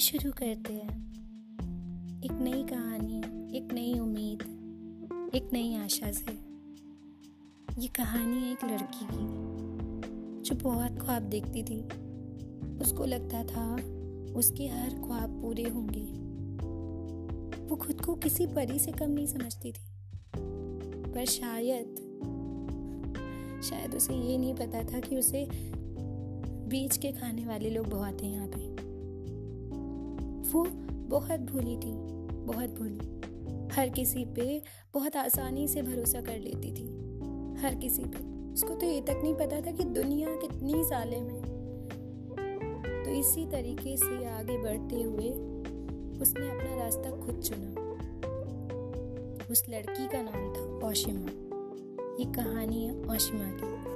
शुरू करते हैं। एक नई कहानी, एक नई उम्मीद, एक नई आशा से। ये कहानी है एक लड़की की, जो बहुत ख्वाब देखती थी। उसको लगता था उसके हर ख्वाब पूरे होंगे। वो खुद को किसी परी से कम नहीं समझती थी। पर शायद शायद उसे ये नहीं पता था कि उसे बीच के खाने वाले लोग बहुत हैं यहाँ पे। वो बहुत भूली थी, बहुत भूली। हर किसी पे बहुत आसानी से भरोसा कर लेती थी। हर किसी पे। उसको तो ये तक नहीं पता था कि दुनिया कितनी साले में तो इसी तरीके से आगे बढ़ते हुए उसने अपना रास्ता खुद चुना। उस लड़की का नाम था ओशिमा। ये कहानी है ओशिमा की।